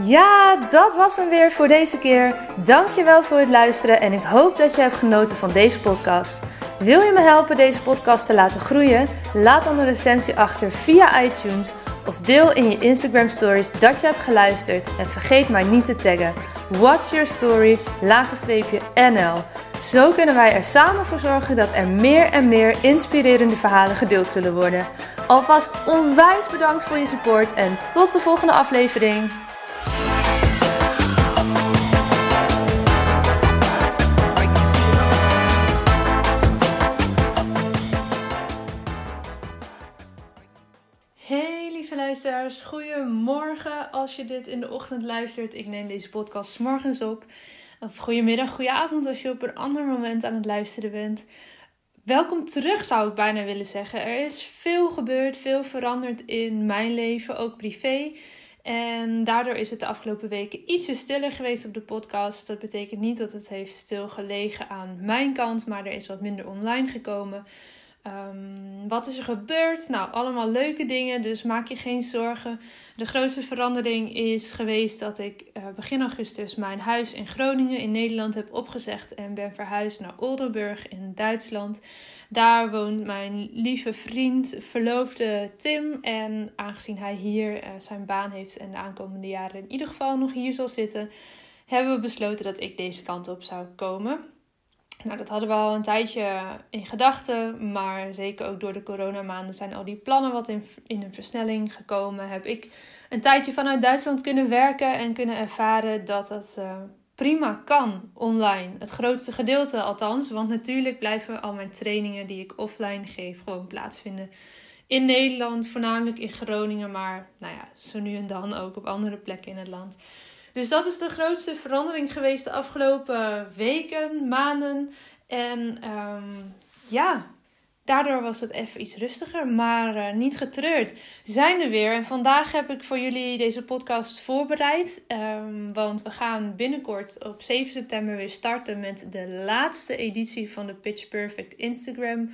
Ja, dat was hem weer voor deze keer. Dankjewel voor het luisteren en ik hoop dat je hebt genoten van deze podcast. Wil je me helpen deze podcast te laten groeien? Laat dan een recensie achter via iTunes of deel in je Instagram stories dat je hebt geluisterd en vergeet mij niet te taggen. What's your story? NL. Zo kunnen wij er samen voor zorgen dat er meer en meer inspirerende verhalen gedeeld zullen worden. Alvast onwijs bedankt voor je support en tot de volgende aflevering. Hey lieve luisteraars, goedemorgen als je dit in de ochtend luistert. Ik neem deze podcast morgens op. Of goedemiddag, goedenavond als je op een ander moment aan het luisteren bent. Welkom terug zou ik bijna willen zeggen. Er is veel gebeurd, veel veranderd in mijn leven, ook privé. En daardoor is het de afgelopen weken ietsje stiller geweest op de podcast. Dat betekent niet dat het heeft stilgelegen aan mijn kant, maar er is wat minder online gekomen. Um, wat is er gebeurd? Nou, allemaal leuke dingen, dus maak je geen zorgen. De grootste verandering is geweest dat ik uh, begin augustus mijn huis in Groningen in Nederland heb opgezegd en ben verhuisd naar Oldenburg in Duitsland. Daar woont mijn lieve vriend, verloofde Tim. En aangezien hij hier uh, zijn baan heeft en de aankomende jaren in ieder geval nog hier zal zitten, hebben we besloten dat ik deze kant op zou komen. Nou, dat hadden we al een tijdje in gedachten, maar zeker ook door de coronamaanden zijn al die plannen wat in, in een versnelling gekomen. Heb ik een tijdje vanuit Duitsland kunnen werken en kunnen ervaren dat dat uh, prima kan online. Het grootste gedeelte althans, want natuurlijk blijven al mijn trainingen die ik offline geef gewoon plaatsvinden in Nederland, voornamelijk in Groningen, maar nou ja, zo nu en dan ook op andere plekken in het land. Dus dat is de grootste verandering geweest de afgelopen weken, maanden. En um, ja, daardoor was het even iets rustiger, maar uh, niet getreurd. Zijn er weer. En vandaag heb ik voor jullie deze podcast voorbereid. Um, want we gaan binnenkort op 7 september weer starten met de laatste editie van de Pitch Perfect Instagram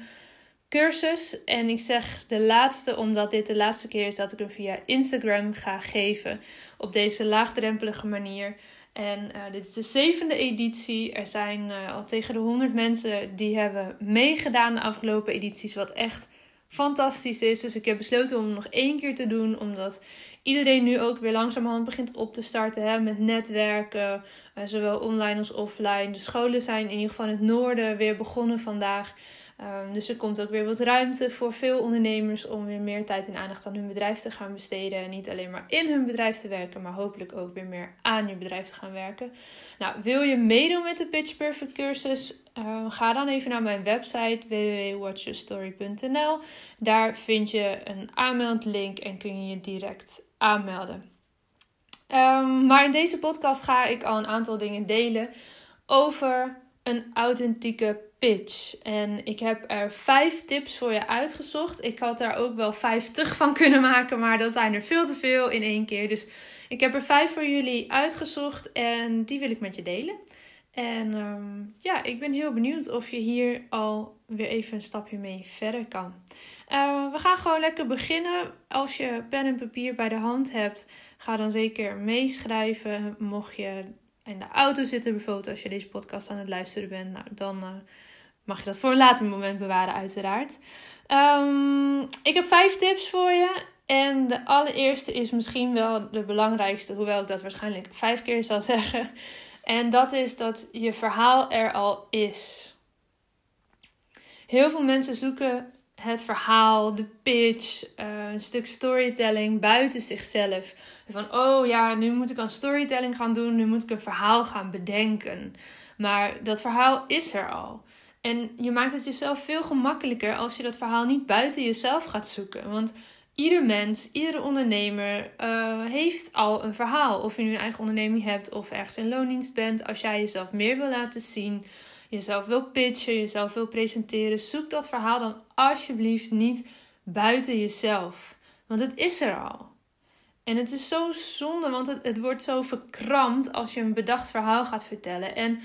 cursus. En ik zeg de laatste omdat dit de laatste keer is dat ik hem via Instagram ga geven. Op deze laagdrempelige manier. En uh, dit is de zevende editie. Er zijn uh, al tegen de 100 mensen die hebben meegedaan de afgelopen edities. Wat echt fantastisch is. Dus ik heb besloten om nog één keer te doen. Omdat iedereen nu ook weer langzamerhand begint op te starten hè, met netwerken. Uh, zowel online als offline. De scholen zijn in ieder geval in het noorden weer begonnen vandaag. Um, dus er komt ook weer wat ruimte voor veel ondernemers om weer meer tijd en aandacht aan hun bedrijf te gaan besteden. En niet alleen maar in hun bedrijf te werken, maar hopelijk ook weer meer aan je bedrijf te gaan werken. Nou, wil je meedoen met de Pitch Perfect cursus? Uh, ga dan even naar mijn website www.watchyourstory.nl. Daar vind je een aanmeldlink en kun je je direct aanmelden. Um, maar in deze podcast ga ik al een aantal dingen delen over een authentieke pitch. En ik heb er vijf tips voor je uitgezocht. Ik had daar ook wel vijftig van kunnen maken, maar dat zijn er veel te veel in één keer. Dus ik heb er vijf voor jullie uitgezocht en die wil ik met je delen. En ehm, ja, ik ben heel benieuwd of je hier al weer even een stapje mee verder kan. Uh, we gaan gewoon lekker beginnen. Als je pen en papier bij de hand hebt, ga dan zeker meeschrijven. Mocht je in de auto zitten, bijvoorbeeld als je deze podcast aan het luisteren bent, nou, dan uh, mag je dat voor een later moment bewaren, uiteraard. Um, ik heb vijf tips voor je. En de allereerste is misschien wel de belangrijkste, hoewel ik dat waarschijnlijk vijf keer zal zeggen. En dat is dat je verhaal er al is. Heel veel mensen zoeken het verhaal, de pitch, uh, een stuk storytelling buiten zichzelf. Van, oh ja, nu moet ik aan storytelling gaan doen, nu moet ik een verhaal gaan bedenken. Maar dat verhaal is er al. En je maakt het jezelf veel gemakkelijker als je dat verhaal niet buiten jezelf gaat zoeken. Want ieder mens, iedere ondernemer uh, heeft al een verhaal. Of je nu een eigen onderneming hebt of ergens in loondienst bent. Als jij jezelf meer wil laten zien, jezelf wil pitchen, jezelf wil presenteren, zoek dat verhaal dan alsjeblieft niet buiten jezelf. Want het is er al. En het is zo zonde, want het, het wordt zo verkrampt als je een bedacht verhaal gaat vertellen. En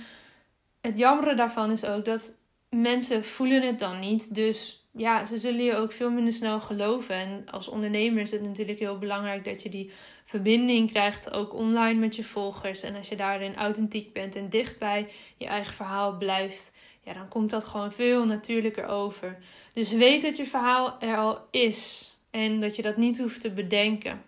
het jammere daarvan is ook dat mensen voelen het dan niet. Dus ja, ze zullen je ook veel minder snel geloven. En als ondernemer is het natuurlijk heel belangrijk dat je die verbinding krijgt, ook online met je volgers. En als je daarin authentiek bent en dicht bij je eigen verhaal blijft, ja, dan komt dat gewoon veel natuurlijker over. Dus weet dat je verhaal er al is en dat je dat niet hoeft te bedenken.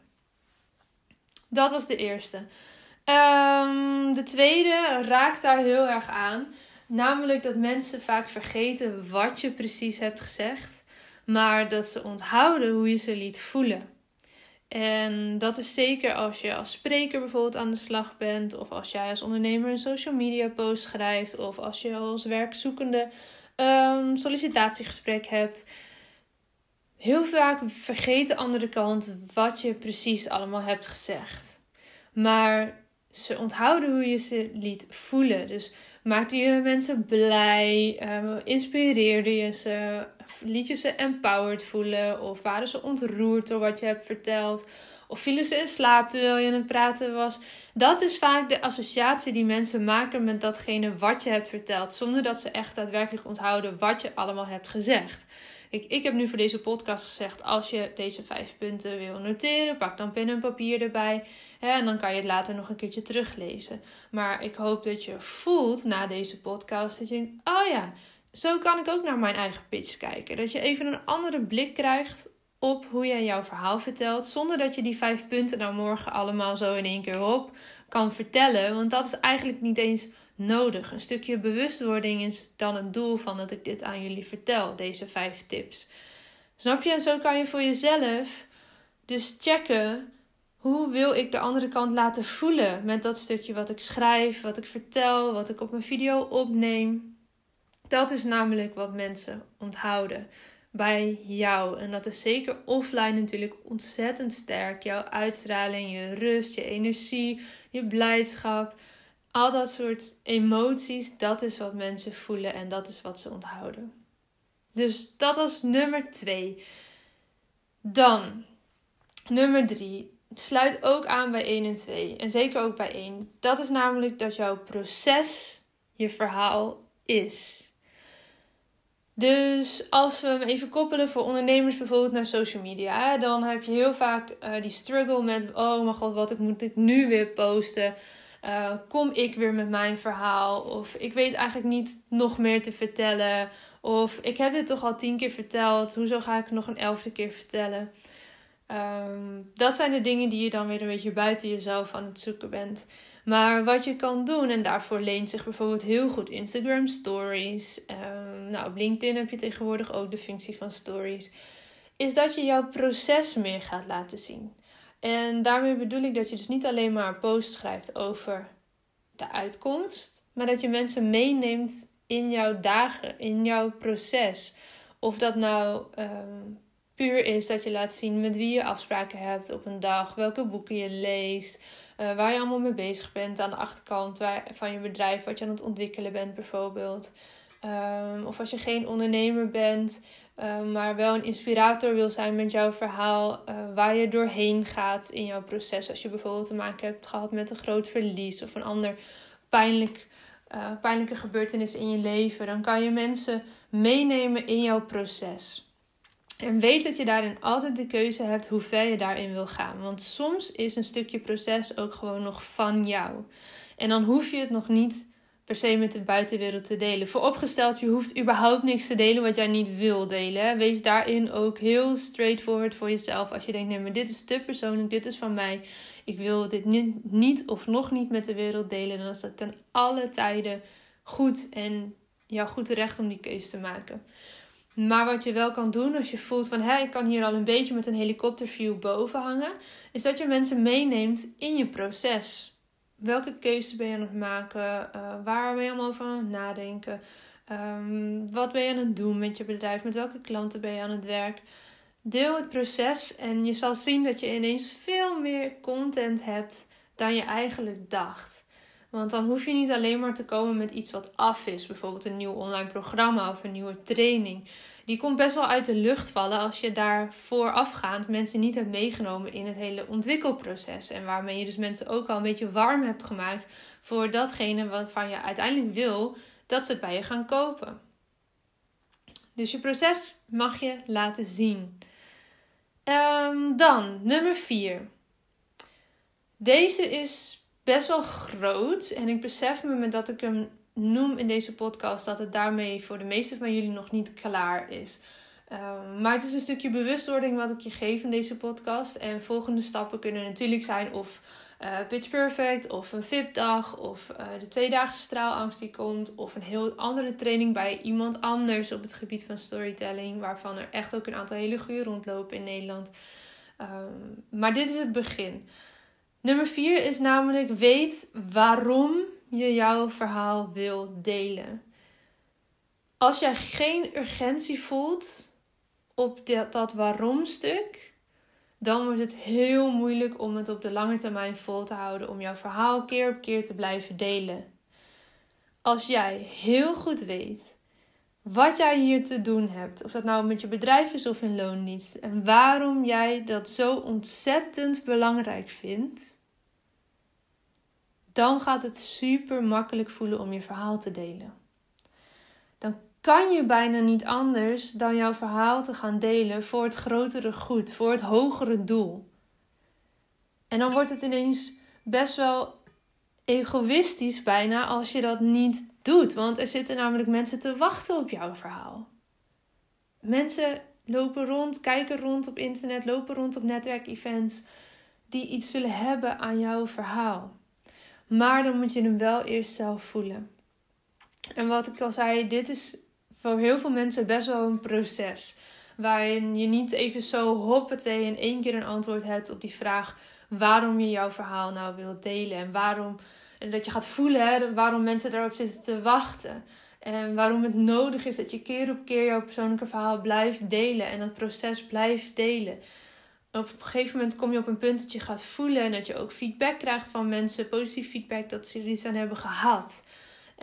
Dat was de eerste. Um, de tweede raakt daar heel erg aan. Namelijk dat mensen vaak vergeten wat je precies hebt gezegd, maar dat ze onthouden hoe je ze liet voelen. En dat is zeker als je als spreker bijvoorbeeld aan de slag bent, of als jij als ondernemer een social media post schrijft, of als je als werkzoekende um, sollicitatiegesprek hebt. Heel vaak vergeet de andere kant wat je precies allemaal hebt gezegd. Maar ze onthouden hoe je ze liet voelen. Dus maakte je mensen blij, um, inspireerde je ze, liet je ze empowered voelen of waren ze ontroerd door wat je hebt verteld. Of vielen ze in slaap terwijl je aan het praten was. Dat is vaak de associatie die mensen maken met datgene wat je hebt verteld. Zonder dat ze echt daadwerkelijk onthouden wat je allemaal hebt gezegd. Ik, heb nu voor deze podcast gezegd: als je deze vijf punten wil noteren, pak dan pen en papier erbij. Hè, en dan kan je het later nog een keertje teruglezen. Maar ik hoop dat je voelt na deze podcast dat je denkt: oh ja, zo kan ik ook naar mijn eigen pitch kijken. Dat je even een andere blik krijgt op hoe jij jouw verhaal vertelt. Zonder dat je die vijf punten nou morgen allemaal zo in één keer op kan vertellen. Want dat is eigenlijk niet eens nodig. Een stukje bewustwording is dan het doel van dat ik dit aan jullie vertel, deze vijf tips. Snap je? En zo kan je voor jezelf dus checken hoe wil ik de andere kant laten voelen met dat stukje wat ik schrijf, wat ik vertel, wat ik op mijn video opneem. Dat is namelijk wat mensen onthouden bij jou. En dat is zeker offline natuurlijk ontzettend sterk. Jouw uitstraling, je rust, je energie, je blijdschap. Al dat soort emoties, dat is wat mensen voelen en dat is wat ze onthouden. Dus dat was nummer twee. Dan, nummer drie. Sluit ook aan bij 1 en 2. En zeker ook bij 1. Dat is namelijk dat jouw proces je verhaal is. Dus als we hem even koppelen voor ondernemers bijvoorbeeld naar social media, dan heb je heel vaak uh, die struggle met: oh mijn god, wat moet ik nu weer posten? Uh, kom ik weer met mijn verhaal? Of ik weet eigenlijk niet nog meer te vertellen. Of ik heb dit toch al tien keer verteld. Hoezo ga ik het nog een elfde keer vertellen? Um, dat zijn de dingen die je dan weer een beetje buiten jezelf aan het zoeken bent. Maar wat je kan doen, en daarvoor leent zich bijvoorbeeld heel goed Instagram Stories. Um, nou, LinkedIn heb je tegenwoordig ook de functie van Stories. Is dat je jouw proces meer gaat laten zien. En daarmee bedoel ik dat je dus niet alleen maar posts schrijft over de uitkomst, maar dat je mensen meeneemt in jouw dagen, in jouw proces. Of dat nou um, puur is dat je laat zien met wie je afspraken hebt op een dag, welke boeken je leest, uh, waar je allemaal mee bezig bent aan de achterkant van je bedrijf, wat je aan het ontwikkelen bent bijvoorbeeld. Um, of als je geen ondernemer bent, um, maar wel een inspirator wil zijn met jouw verhaal, uh, waar je doorheen gaat in jouw proces. Als je bijvoorbeeld te maken hebt gehad met een groot verlies of een ander pijnlijk, uh, pijnlijke gebeurtenis in je leven, dan kan je mensen meenemen in jouw proces. En weet dat je daarin altijd de keuze hebt hoe ver je daarin wil gaan. Want soms is een stukje proces ook gewoon nog van jou. En dan hoef je het nog niet per se met de buitenwereld te delen. Vooropgesteld, je hoeft überhaupt niks te delen wat jij niet wil delen. Wees daarin ook heel straightforward voor jezelf. Als je denkt, nee, maar dit is te persoonlijk, dit is van mij. Ik wil dit niet of nog niet met de wereld delen. Dan is dat ten alle tijden goed en jouw goed recht om die keuze te maken. Maar wat je wel kan doen als je voelt van hé, ik kan hier al een beetje met een helikopterview boven hangen, is dat je mensen meeneemt in je proces. Welke keuzes ben je aan het maken? Uh, waar ben je allemaal over aan het nadenken? Um, wat ben je aan het doen met je bedrijf? Met welke klanten ben je aan het werk? Deel het proces en je zal zien dat je ineens veel meer content hebt dan je eigenlijk dacht. Want dan hoef je niet alleen maar te komen met iets wat af is. Bijvoorbeeld een nieuw online programma of een nieuwe training. Die komt best wel uit de lucht vallen als je daar voorafgaand mensen niet hebt meegenomen in het hele ontwikkelproces. En waarmee je dus mensen ook al een beetje warm hebt gemaakt voor datgene waarvan je uiteindelijk wil dat ze het bij je gaan kopen. Dus je proces mag je laten zien. Um, dan nummer 4. Deze is best wel groot en ik besef me dat ik hem noem in deze podcast dat het daarmee voor de meeste van jullie nog niet klaar is. Um, maar het is een stukje bewustwording wat ik je geef in deze podcast. En volgende stappen kunnen natuurlijk zijn of uh, Pitch Perfect of een VIP-dag of uh, de tweedaagse straalangst die komt of een heel andere training bij iemand anders op het gebied van storytelling, waarvan er echt ook een aantal hele goede rondlopen in Nederland. Um, maar dit is het begin. Nummer 4 is namelijk weet waarom je jouw verhaal wil delen. Als jij geen urgentie voelt op dat, dat waarom stuk, dan wordt het heel moeilijk om het op de lange termijn vol te houden, om jouw verhaal keer op keer te blijven delen. Als jij heel goed weet wat jij hier te doen hebt, of dat nou met je bedrijf is of in loondienst, en waarom jij dat zo ontzettend belangrijk vindt, dan gaat het super makkelijk voelen om je verhaal te delen. Dan kan je bijna niet anders dan jouw verhaal te gaan delen voor het grotere goed, voor het hogere doel. En dan wordt het ineens best wel egoïstisch bijna als je dat niet doet, want er zitten namelijk mensen te wachten op jouw verhaal. Mensen lopen rond, kijken rond op internet, lopen rond op netwerkevents die iets zullen hebben aan jouw verhaal. Maar dan moet je hem wel eerst zelf voelen. En wat ik al zei, dit is voor heel veel mensen best wel een proces. Waarin je niet even zo hoppatee in één keer een antwoord hebt op die vraag waarom je jouw verhaal nou wilt delen. En waarom en dat je gaat voelen hè, waarom mensen daarop zitten te wachten. En waarom het nodig is dat je keer op keer jouw persoonlijke verhaal blijft delen. En dat proces blijft delen. Op een gegeven moment kom je op een punt dat je gaat voelen en dat je ook feedback krijgt van mensen, positief feedback, dat ze er iets aan hebben gehad.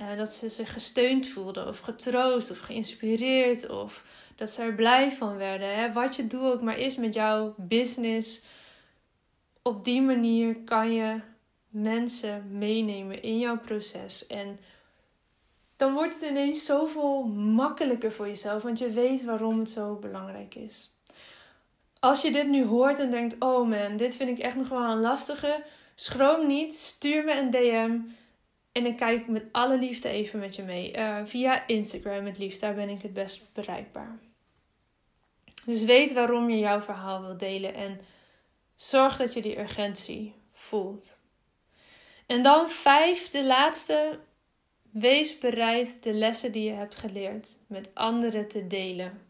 Uh, dat ze zich gesteund voelden, of getroost, of geïnspireerd, of dat ze er blij van werden. Hè? Wat je doel ook maar is met jouw business, op die manier kan je mensen meenemen in jouw proces. En dan wordt het ineens zoveel makkelijker voor jezelf, want je weet waarom het zo belangrijk is. Als je dit nu hoort en denkt: oh man, dit vind ik echt nog wel een lastige, schroom niet, stuur me een DM. En ik kijk met alle liefde even met je mee. Uh, via Instagram het liefst, daar ben ik het best bereikbaar. Dus weet waarom je jouw verhaal wilt delen en zorg dat je die urgentie voelt. En dan vijf, de laatste. Wees bereid de lessen die je hebt geleerd met anderen te delen.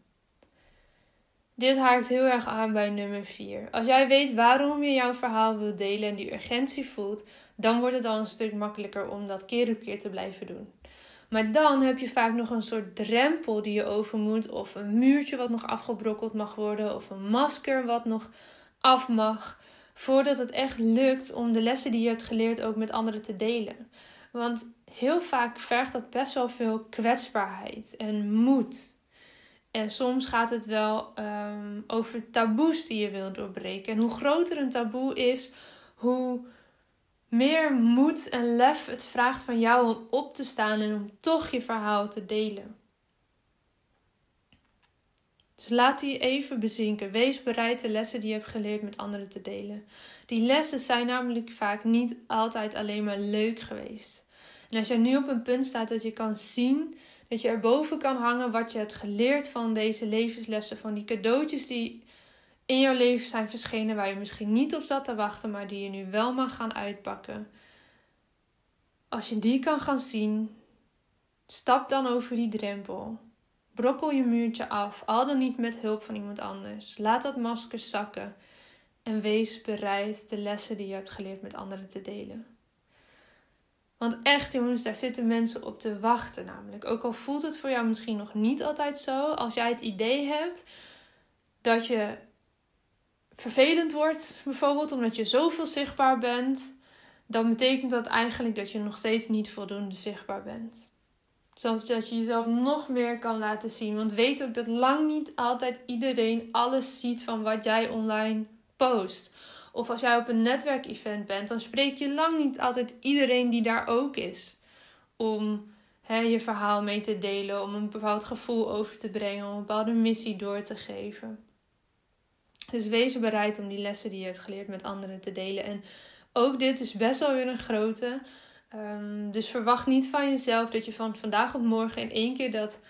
Dit haakt heel erg aan bij nummer 4. Als jij weet waarom je jouw verhaal wilt delen en die urgentie voelt, dan wordt het al een stuk makkelijker om dat keer op keer te blijven doen. Maar dan heb je vaak nog een soort drempel die je over moet, of een muurtje wat nog afgebrokkeld mag worden, of een masker wat nog af mag, voordat het echt lukt om de lessen die je hebt geleerd ook met anderen te delen. Want heel vaak vergt dat best wel veel kwetsbaarheid en moed. En soms gaat het wel um, over taboes die je wilt doorbreken. En hoe groter een taboe is, hoe meer moed en lef het vraagt van jou om op te staan en om toch je verhaal te delen. Dus laat die even bezinken. Wees bereid de lessen die je hebt geleerd met anderen te delen. Die lessen zijn namelijk vaak niet altijd alleen maar leuk geweest. En als jij nu op een punt staat dat je kan zien dat je erboven kan hangen wat je hebt geleerd van deze levenslessen, van die cadeautjes die in jouw leven zijn verschenen waar je misschien niet op zat te wachten, maar die je nu wel mag gaan uitpakken. Als je die kan gaan zien, stap dan over die drempel. Brokkel je muurtje af, al dan niet met hulp van iemand anders. Laat dat masker zakken en wees bereid de lessen die je hebt geleerd met anderen te delen. Want echt, jongens, daar zitten mensen op te wachten. Namelijk, ook al voelt het voor jou misschien nog niet altijd zo, als jij het idee hebt dat je vervelend wordt, bijvoorbeeld omdat je zoveel zichtbaar bent, dan betekent dat eigenlijk dat je nog steeds niet voldoende zichtbaar bent. Zodat je jezelf nog meer kan laten zien. Want weet ook dat lang niet altijd iedereen alles ziet van wat jij online post. Of als jij op een netwerkevent bent, dan spreek je lang niet altijd iedereen die daar ook is. Om je verhaal mee te delen, om een bepaald gevoel over te brengen, om een bepaalde missie door te geven. Dus wees bereid om die lessen die je hebt geleerd met anderen te delen. En ook dit is best wel weer een grote. Ehm, dus verwacht niet van jezelf dat je van vandaag op morgen in één keer dat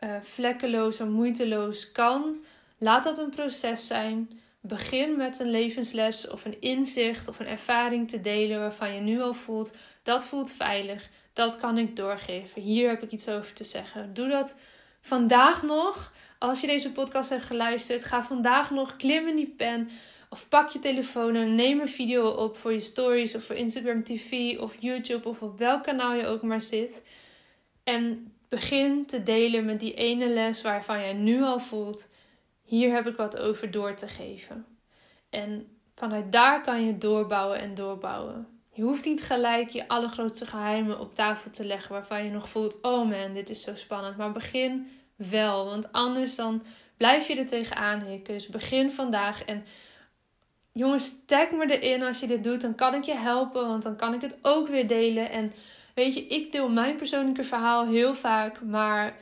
uh, vlekkeloos en moeiteloos kan. Laat dat een proces zijn. Begin met een levensles of een inzicht of een ervaring te delen waarvan je nu al voelt dat voelt veilig. Dat kan ik doorgeven. Hier heb ik iets over te zeggen. Doe dat vandaag nog. Als je deze podcast hebt geluisterd, ga vandaag nog klim in die pen. Of pak je telefoon en neem een video op voor je stories of voor Instagram TV of YouTube of op welk kanaal je ook maar zit. En begin te delen met die ene les waarvan jij nu al voelt: hier heb ik wat over door te geven. En vanuit daar kan je doorbouwen en doorbouwen. Je hoeft niet gelijk je allergrootste geheimen op tafel te leggen waarvan je nog voelt: oh man, dit is zo spannend. Maar begin wel, want anders dan blijf je er tegenaan hikken. Dus begin vandaag en jongens, tag me erin als je dit doet. Dan kan ik je helpen, want dan kan ik het ook weer delen. En weet je, ik deel mijn persoonlijke verhaal heel vaak, maar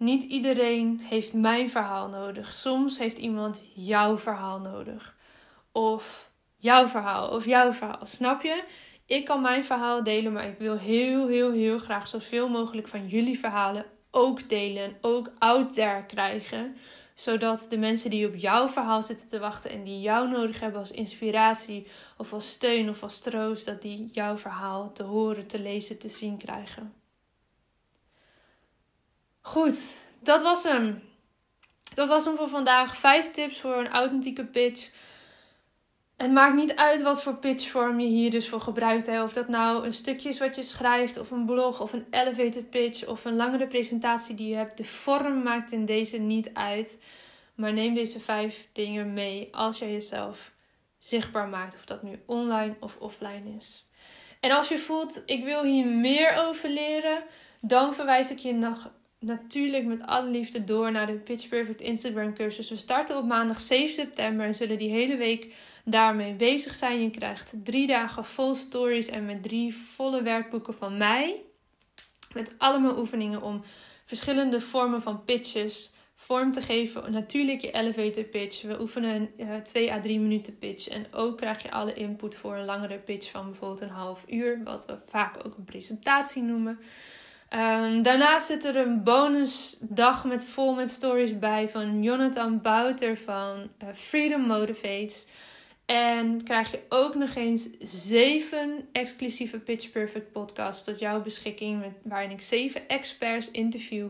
niet iedereen heeft mijn verhaal nodig. Soms heeft iemand jouw verhaal nodig. Of jouw verhaal, of jouw verhaal. Snap je? Ik kan mijn verhaal delen, maar ik wil heel, heel, heel graag zoveel mogelijk van jullie verhalen ook delen en ook out there krijgen. Zodat de mensen die op jouw verhaal zitten te wachten en die jou nodig hebben als inspiratie of als steun of als troost, dat die jouw verhaal te horen, te lezen, te zien krijgen. Goed, dat was hem. Dat was hem voor vandaag. Vijf tips voor een authentieke pitch. Het maakt niet uit wat voor pitchvorm je hier dus voor gebruikt. Hè. Of dat nou een stukje is wat je schrijft, of een blog, of een elevator pitch, of een langere presentatie die je hebt. De vorm maakt in deze niet uit. Maar neem deze vijf dingen mee als jij jezelf zichtbaar maakt. Of dat nu online of offline is. En als je voelt, ik wil hier meer over leren, dan verwijs ik je nog natuurlijk met alle liefde door naar de Pitch Perfect Instagram cursus. We starten op maandag 7 september en zullen die hele week daarmee bezig zijn. Je krijgt drie dagen vol stories en met drie volle werkboeken van mij. Met allemaal oefeningen om verschillende vormen van pitches vorm te geven. Natuurlijk je elevator pitch. We oefenen een 2 uh, à 3 minuten pitch. En ook krijg je alle input voor een langere pitch van bijvoorbeeld een half uur. Wat we vaak ook een presentatie noemen. Um, daarnaast zit er een bonusdag met vol met stories bij van Jonathan Bouter van uh, Freedom Motivates. En krijg je ook nog eens zeven exclusieve Pitch Perfect podcasts tot jouw beschikking. Met, waarin ik zeven experts interview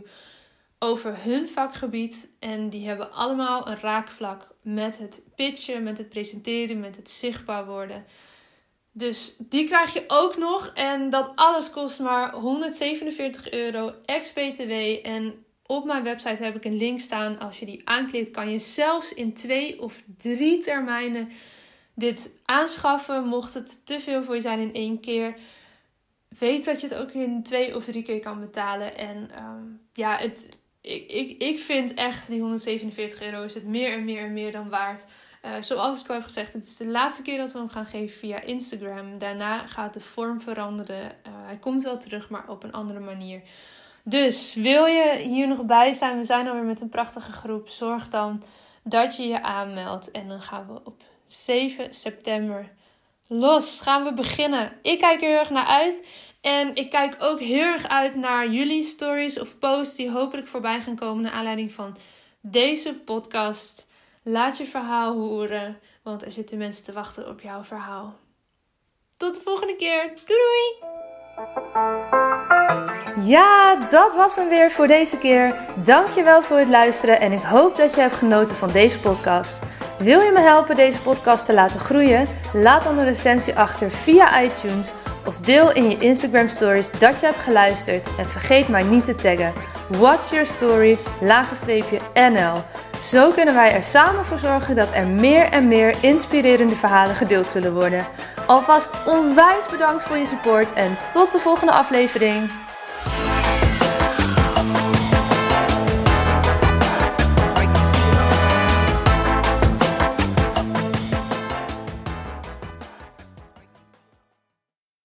over hun vakgebied. En die hebben allemaal een raakvlak met het pitchen, met het presenteren, met het zichtbaar worden. Dus die krijg je ook nog. En dat alles kost maar 147 euro ex-BTW. En op mijn website heb ik een link staan. Als je die aanklikt, kan je zelfs in twee of drie termijnen dit aanschaffen. Mocht het te veel voor je zijn in één keer, weet dat je het ook in twee of drie keer kan betalen. En ehm, ja, het, ik, ik, ik vind echt die 147 euro is het meer en meer en meer dan waard. Uh, zoals ik al heb gezegd, het is de laatste keer dat we hem gaan geven via Instagram. Daarna gaat de vorm veranderen. Uh, hij komt wel terug, maar op een andere manier. Dus wil je hier nog bij zijn? We zijn alweer met een prachtige groep. Zorg dan dat je je aanmeldt. En dan gaan we op 7 september los. Gaan we beginnen. Ik kijk er heel erg naar uit. En ik kijk ook heel erg uit naar jullie stories of posts die hopelijk voorbij gaan komen naar aanleiding van deze podcast. Laat je verhaal horen, want er zitten mensen te wachten op jouw verhaal. Tot de volgende keer. Doei! Ja, dat was hem weer voor deze keer. Dankjewel voor het luisteren en ik hoop dat je hebt genoten van deze podcast. Wil je me helpen deze podcast te laten groeien? Laat dan een recensie achter via iTunes of deel in je Instagram stories dat je hebt geluisterd en vergeet mij niet te taggen. What's your story? NL. Zo kunnen wij er samen voor zorgen dat er meer en meer inspirerende verhalen gedeeld zullen worden. Alvast onwijs bedankt voor je support en tot de volgende aflevering.